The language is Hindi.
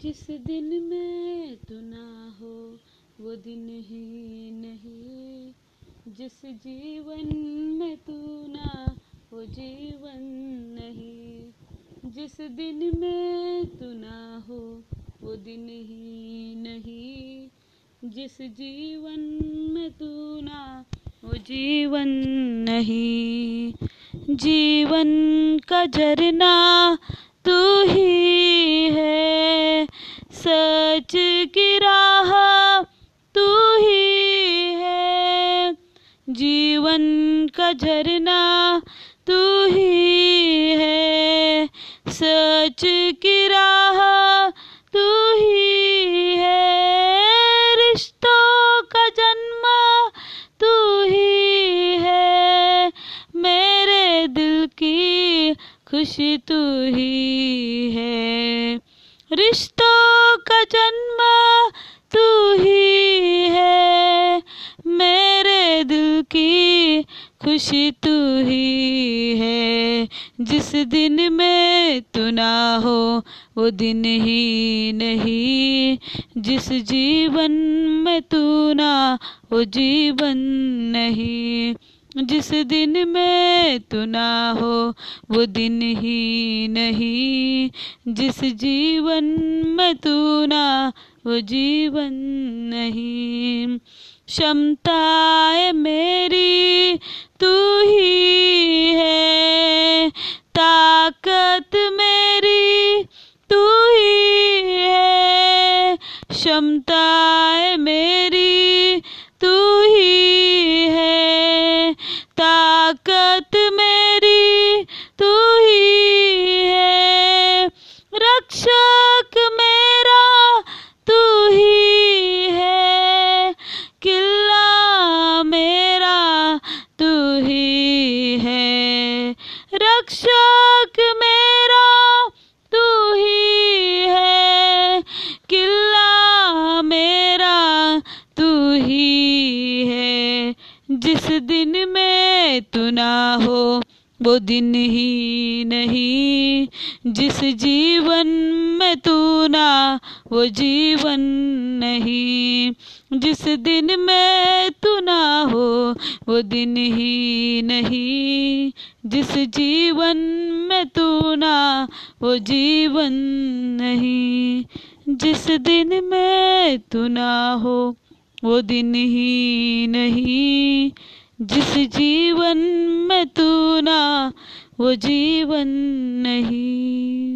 जिस दिन में तू ना हो, वो दिन ही नहीं। जिस जीवन में तू ना वो जीवन नहीं। जिस दिन में तू ना हो, वो दिन ही नहीं। जिस जीवन में तू ना वो जीवन नहीं। जीवन का झरना तू ही है सच की राह तू ही है। जीवन का झरना तू ही है। सच की राह तू ही है। रिश्तों का जन्म तू ही है। मेरे दिल की खुशी तू ही है। रिश्तों का जन्म तू ही है। मेरे दिल की खुशी तू ही है। जिस दिन में तू ना हो, वो दिन ही नहीं। जिस जीवन में तू ना वो जीवन नहीं। जिस दिन में तू ना हो, वो दिन ही नहीं। जिस जीवन में तू ना, वो जीवन नहीं। क्षमताए मेरी तू ही है। ताकत मेरी तू ही है। क्षमताए मेरी तू ही तू ही है। रक्षक मेरा, तू ही है। किला मेरा, तू ही है। जिस दिन में तू ना हो, वो दिन ही नहीं। जिस जीवन में तू ना, वो जीवन नहीं। जिस दिन में तू ना वो दिन ही नहीं जिस जीवन में तू ना, वो जीवन नहीं जिस दिन में तू ना हो, वो दिन ही नहीं जिस जीवन में तू ना, वो जीवन नहीं।